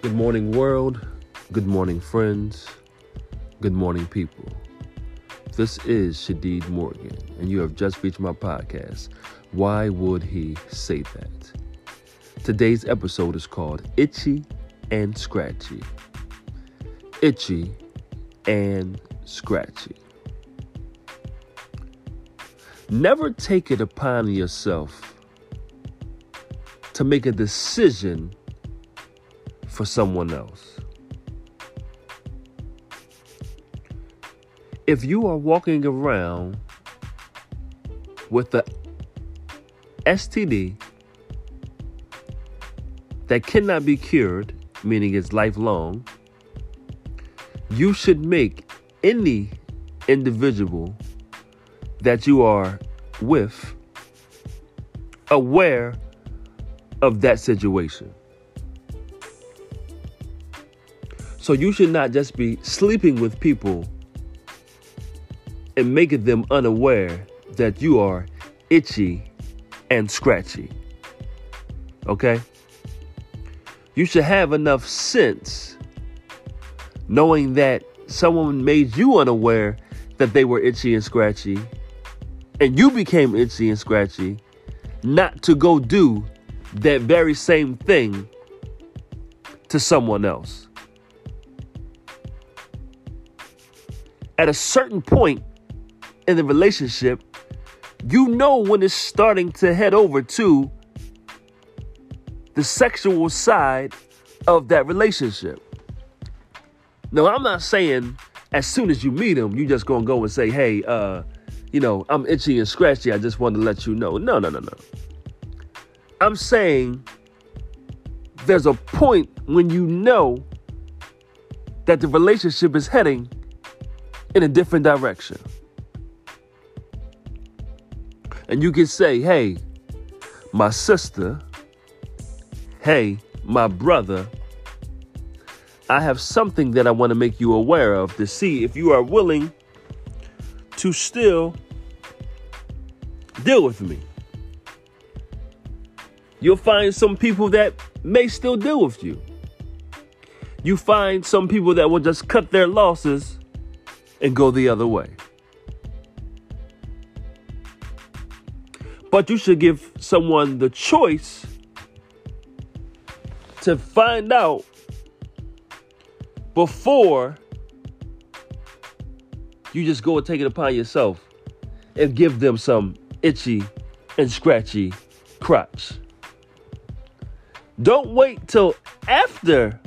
Good morning, world. Good morning, friends. Good morning, people. This is Shadeed Morgan, and you have just reached my podcast. Why would he say that? Today's episode is called Itchy and Scratchy. Itchy and Scratchy. Never take it upon yourself to make a decision for someone else. If you are walking around with the STD that cannot be cured, meaning it's lifelong, you should make any individual that you are with aware of that situation. So you should not just be sleeping with people and making them unaware that you are itchy and scratchy. Okay? You should have enough sense knowing that someone made you unaware that they were itchy and scratchy and you became itchy and scratchy not to go do that very same thing to someone else. At a certain point in the relationship, you know when it's starting to head over to the sexual side of that relationship. Now, I'm not saying as soon as you meet him, you just gonna go and say, hey, uh, you know, I'm itchy and scratchy. I just want to let you know. No, no, no, no. I'm saying there's a point when you know that the relationship is heading in a different direction. And you can say, hey, my sister, hey, my brother, I have something that I want to make you aware of to see if you are willing to still deal with me. You'll find some people that may still deal with you. You find some people that will just cut their losses and go the other way. But you should give someone the choice to find out before you just go and take it upon yourself and give them some itchy and scratchy crotch. Don't wait till after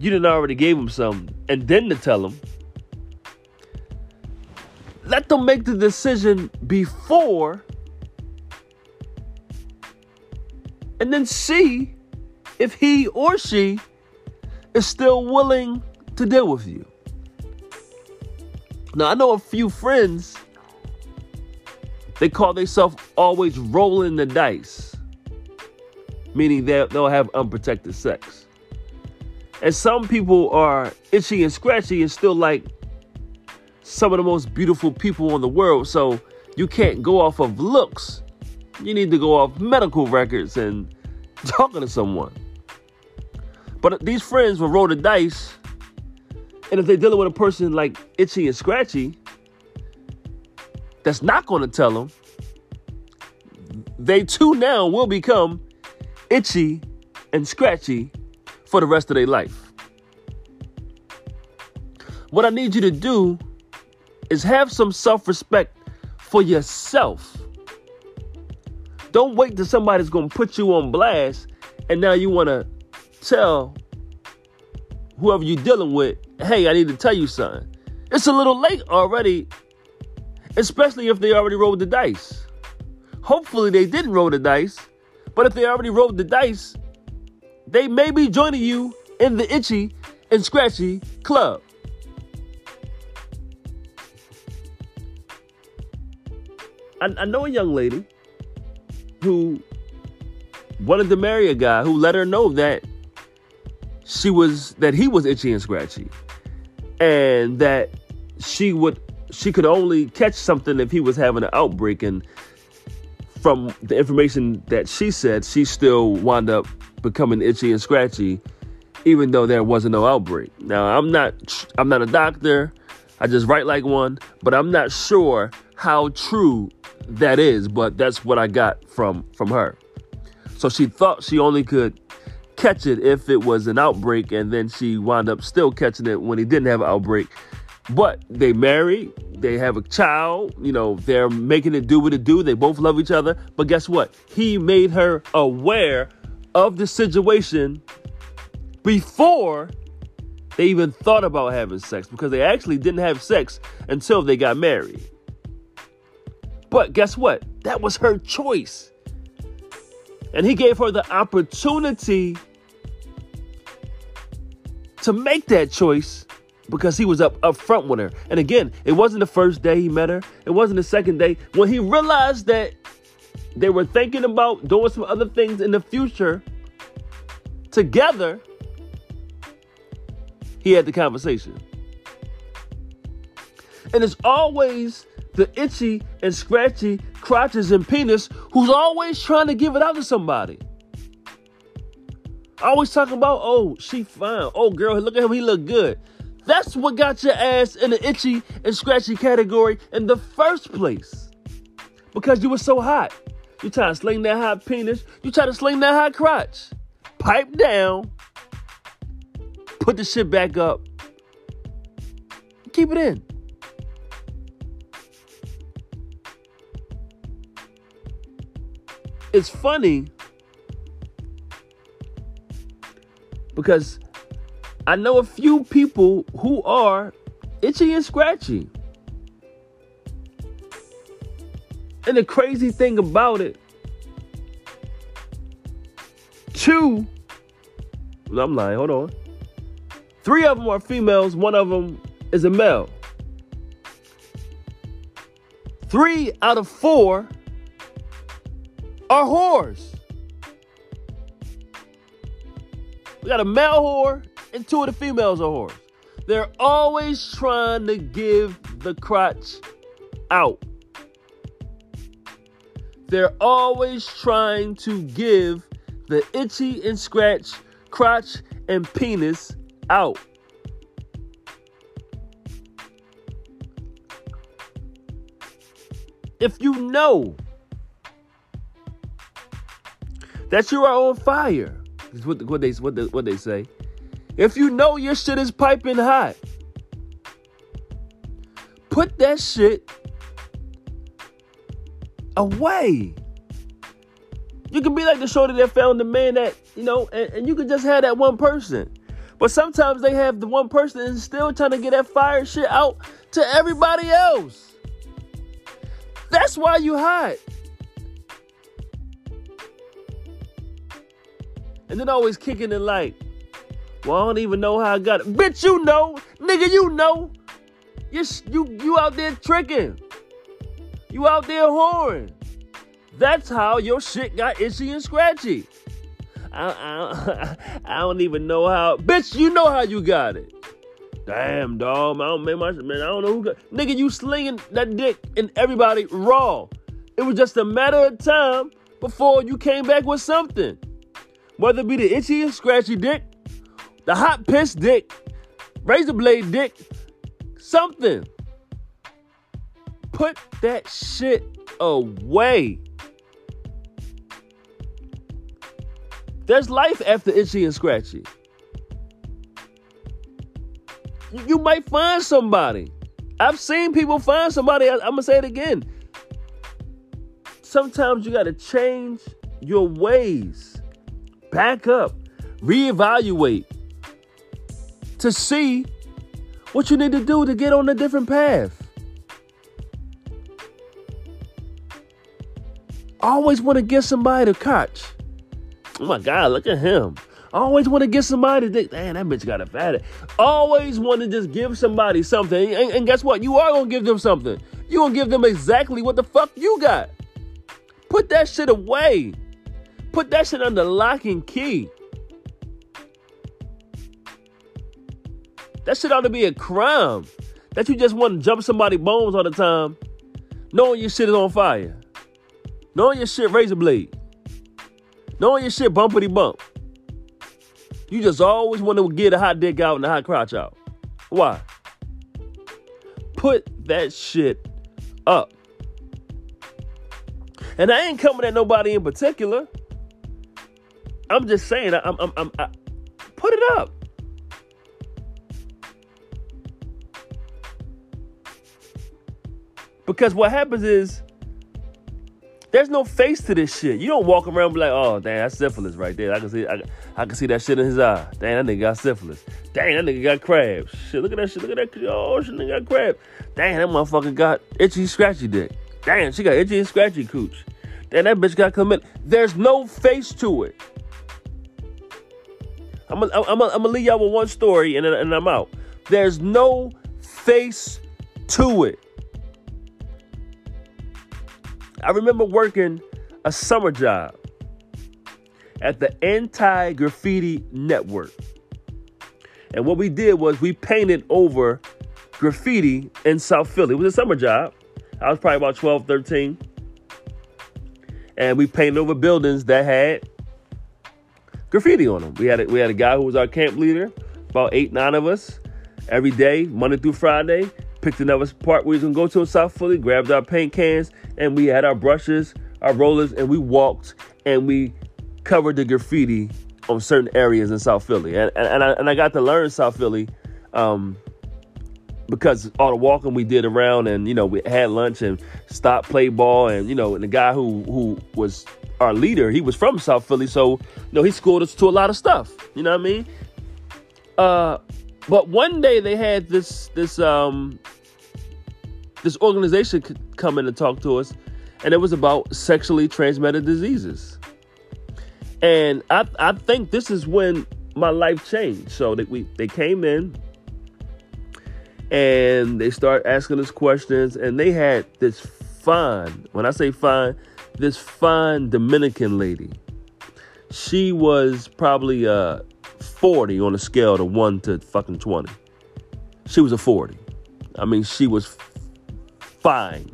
you didn't already gave them some and then to tell them. Let them make the decision before and then see if he or she is still willing to deal with you. Now, I know a few friends, they call themselves always rolling the dice, meaning they'll have unprotected sex. And some people are itchy and scratchy and still like some of the most beautiful people in the world. So you can't go off of looks. You need to go off medical records and talking to someone. But these friends will roll the dice and if they're dealing with a person like itchy and scratchy, that's not going to tell them, they too now will become itchy and scratchy for the rest of their life. What I need you to do is have some self respect for yourself. Don't wait till somebody's going to put you on blast and now you want to tell whoever you're dealing with, hey, I need to tell you something. It's a little late already, especially if they already rolled the dice. Hopefully, they didn't roll the dice, but if they already rolled the dice, they may be joining you in the itchy and scratchy club. I, I know a young lady who wanted to marry a guy who let her know that she was that he was itchy and scratchy and that she would she could only catch something if he was having an outbreak and from the information that she said, she still wound up becoming itchy and scratchy, even though there wasn't no outbreak. Now, I'm not, I'm not a doctor. I just write like one, but I'm not sure how true that is. But that's what I got from from her. So she thought she only could catch it if it was an outbreak, and then she wound up still catching it when he didn't have an outbreak. But they married, they have a child, you know, they're making it do what it do. They both love each other. But guess what? He made her aware of the situation before they even thought about having sex because they actually didn't have sex until they got married. But guess what? That was her choice. And he gave her the opportunity to make that choice because he was up up front with her. And again, it wasn't the first day he met her. It wasn't the second day. When he realized that they were thinking about doing some other things in the future together, he had the conversation. And it's always the itchy and scratchy crotches and penis who's always trying to give it out to somebody. Always talking about, oh, she fine. Oh, girl, look at him. He look good. That's what got your ass in the itchy and scratchy category in the first place. Because you were so hot. You try to sling that hot penis. You try to sling that hot crotch. Pipe down. Put the shit back up. Keep it in. It's funny because I know a few people who are itchy and scratchy. And the crazy thing about it, two, I'm lying, hold on. Three of them are females, one of them is a male. Three out of four are whores. We got a male whore and two of the females are whores. They're always trying to give the crotch out. They're always trying to give the itchy and scratch crotch and penis out. If you know that you are on fire, is what, what they what they, what they say. If you know your shit is piping hot, put that shit away. You can be like the shorty that found the man that, you know, and, and you can just have that one person. But sometimes they have the one person and still trying to get that fire shit out to everybody else. That's why you hide. And then always kicking it like, well, I don't even know how I got it. Bitch, you know. Nigga, you know. You, you, you out there tricking. You out there whoring. That's how your shit got itchy and scratchy. I, I, I don't even know how. Bitch, you know how you got it. Damn, dog. I don't my man. I don't know who got. Nigga, you slinging that dick and everybody raw. It was just a matter of time before you came back with something. Whether it be the itchy and scratchy dick the hot piss dick, razor blade dick, something. Put that shit away. There's life after itchy and scratchy. You might find somebody. I've seen people find somebody. I'm gonna say it again. Sometimes you gotta change your ways. Back up. Reevaluate to see what you need to do to get on a different path. Always want to get somebody to catch. Oh my God, look at him. I always want to get somebody to think, man, that bitch got a fatty. Always want to just give somebody something. And, and guess what? You are going to give them something. You're going to give them exactly what the fuck you got. Put that shit away. Put that shit under lock and key. That shit ought to be a crime. That you just want to jump somebody bones all the time, knowing your shit is on fire. Knowing your shit razor blade. Knowing your shit bumpity bump. You just always want to get a hot dick out and a hot crotch out. Why? Put that shit up. And I ain't coming at nobody in particular. I'm just saying, I'm, I'm, I'm, I, put it up. Because what happens is there's no face to this shit. You don't walk around be like, oh, damn, that's syphilis right there. I can see I, I can see that shit in his eye. Damn, that nigga got syphilis. Damn, that nigga got crabs. Shit, look at that shit. Look at that. Oh, shit, nigga got crabs. Damn, that motherfucker got itchy, scratchy dick. Damn, she got itchy and scratchy cooch. Damn, that bitch got commit. There's no face to it. I'm gonna I'm I'm leave y'all with one story and, then, and I'm out. There's no face to it. I remember working a summer job at the Anti Graffiti Network. And what we did was we painted over graffiti in South Philly. It was a summer job. I was probably about 12, 13. And we painted over buildings that had graffiti on them. We had a, we had a guy who was our camp leader, about eight, nine of us, every day, Monday through Friday picked another part we was gonna go to in South Philly, grabbed our paint cans, and we had our brushes, our rollers, and we walked and we covered the graffiti on certain areas in South Philly. And and, and I, and I got to learn South Philly um, because all the walking we did around, and you know we had lunch and stopped, play ball, and you know and the guy who who was our leader, he was from South Philly, so you know he schooled us to a lot of stuff. You know what I mean? Uh, but one day they had this this um this organization come in and talk to us, and it was about sexually transmitted diseases. And I I think this is when my life changed. So they we they came in and they start asking us questions, and they had this fine. When I say fine, this fine Dominican lady. She was probably uh 40 on a scale of 1 to fucking 20. She was a 40. I mean, she was fine.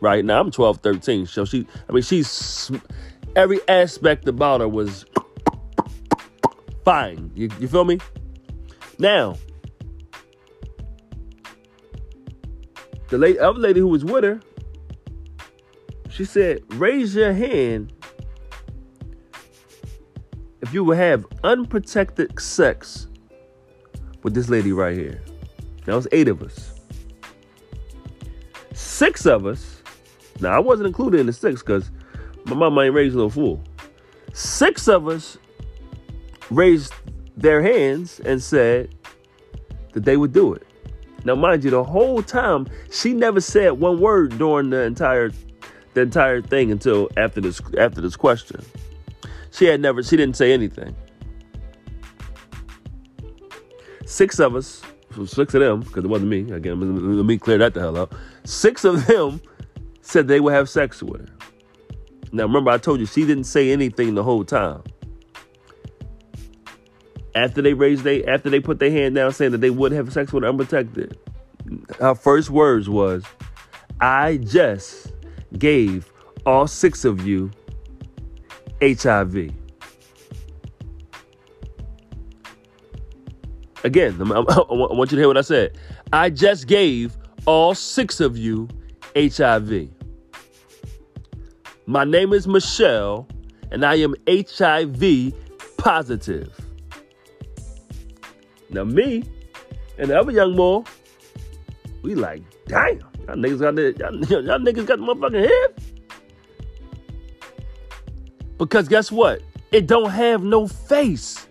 Right now, I'm 12, 13. So she, I mean, she's every aspect about her was fine. You, you feel me? Now, the lady, other lady who was with her, she said, "Raise your hand you have unprotected sex with this lady right here. That was eight of us. Six of us, now I wasn't included in the six because my mama ain't raised no fool. Six of us raised their hands and said that they would do it. Now, mind you, the whole time she never said one word during the entire the entire thing until after this after this question. She had never, she didn't say anything. Six of us, six of them, because it wasn't me, again, let me clear that the hell up. Six of them said they would have sex with her. Now, remember, I told you she didn't say anything the whole time. After they raised they after they put their hand down saying that they would have sex with her unprotected, her first words was, I just gave all six of you HIV. Again, I want you to hear what I said. I just gave all six of you HIV. My name is Michelle, and I am HIV positive. Now, me and the other young boy, we like, damn, y'all niggas got the, y'all, y'all niggas got the motherfucking head. Because guess what? It don't have no face.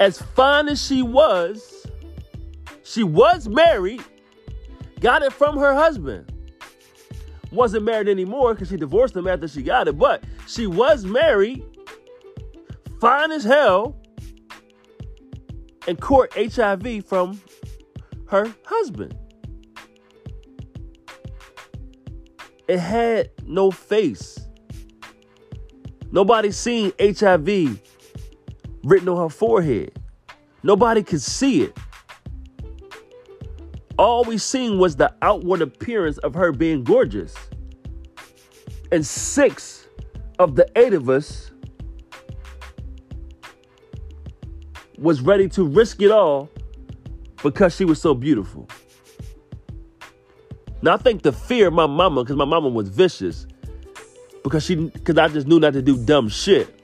As fine as she was, she was married, got it from her husband. Wasn't married anymore because she divorced him after she got it, but she was married, fine as hell, and caught HIV from her husband. It had no face. Nobody seen HIV written on her forehead. Nobody could see it. All we seen was the outward appearance of her being gorgeous. And six of the eight of us was ready to risk it all because she was so beautiful. Now I think the fear of my mama, because my mama was vicious, because she because I just knew not to do dumb shit.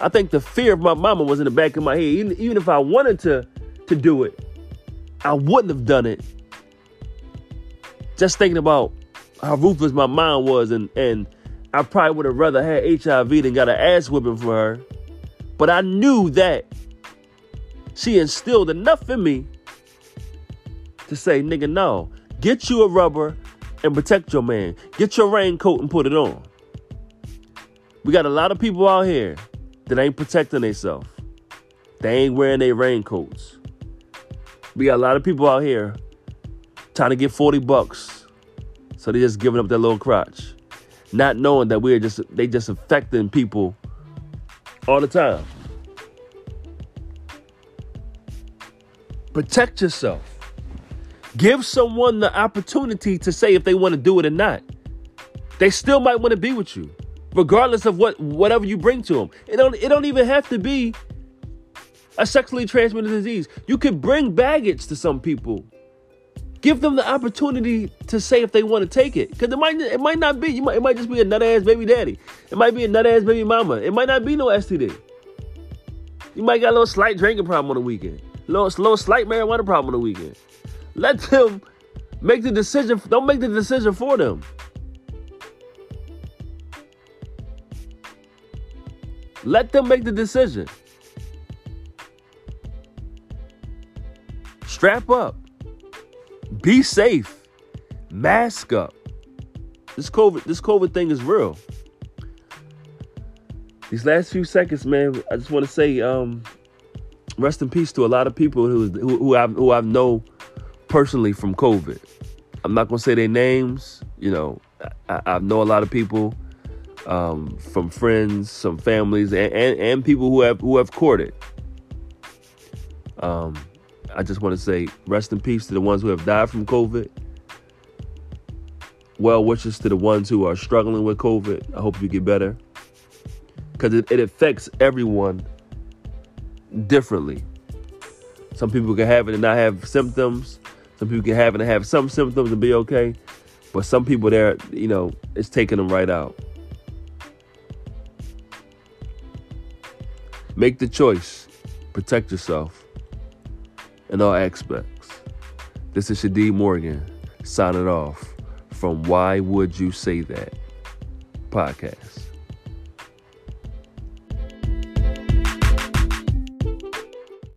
I think the fear of my mama was in the back of my head. Even, even if I wanted to to do it, I wouldn't have done it. Just thinking about how ruthless my mind was, and and I probably would have rather had HIV than got an ass whipping for her. But I knew that she instilled enough in me to say, nigga, no, get you a rubber and protect your man. Get your raincoat and put it on. We got a lot of people out here that ain't protecting themselves. They ain't wearing their raincoats. We got a lot of people out here trying to get 40 bucks. So they just giving up their little crotch. Not knowing that we're just they just affecting people all the time. Protect yourself. Give someone the opportunity to say if they want to do it or not. They still might want to be with you, regardless of what whatever you bring to them. It don't it don't even have to be a sexually transmitted disease. You could bring baggage to some people. Give them the opportunity to say if they want to take it, because it might it might not be. You might it might just be a nut ass baby daddy. It might be a nut ass baby mama. It might not be no STD. You might got a little slight drinking problem on the weekend little, little slight marijuana problem on the weekend. Let them make the decision. Don't make the decision for them. Let them make the decision. Strap up. Be safe. Mask up. This COVID, this COVID thing is real. These last few seconds, man, I just want to say, um, rest in peace to a lot of people who who, who I've who I've know personally from COVID. I'm not gonna say their names. You know, I, I know a lot of people um, from friends, some families, and, and, and people who have who have courted. Um, I just want to say rest in peace to the ones who have died from COVID. Well wishes to the ones who are struggling with COVID. I hope you get better because it, it affects everyone differently. Some people can have it and not have symptoms. Some people can have and have some symptoms and be okay. But some people there, you know, it's taking them right out. Make the choice. Protect yourself in all aspects. This is Shadeed Morgan signing off from Why Would You Say That podcast.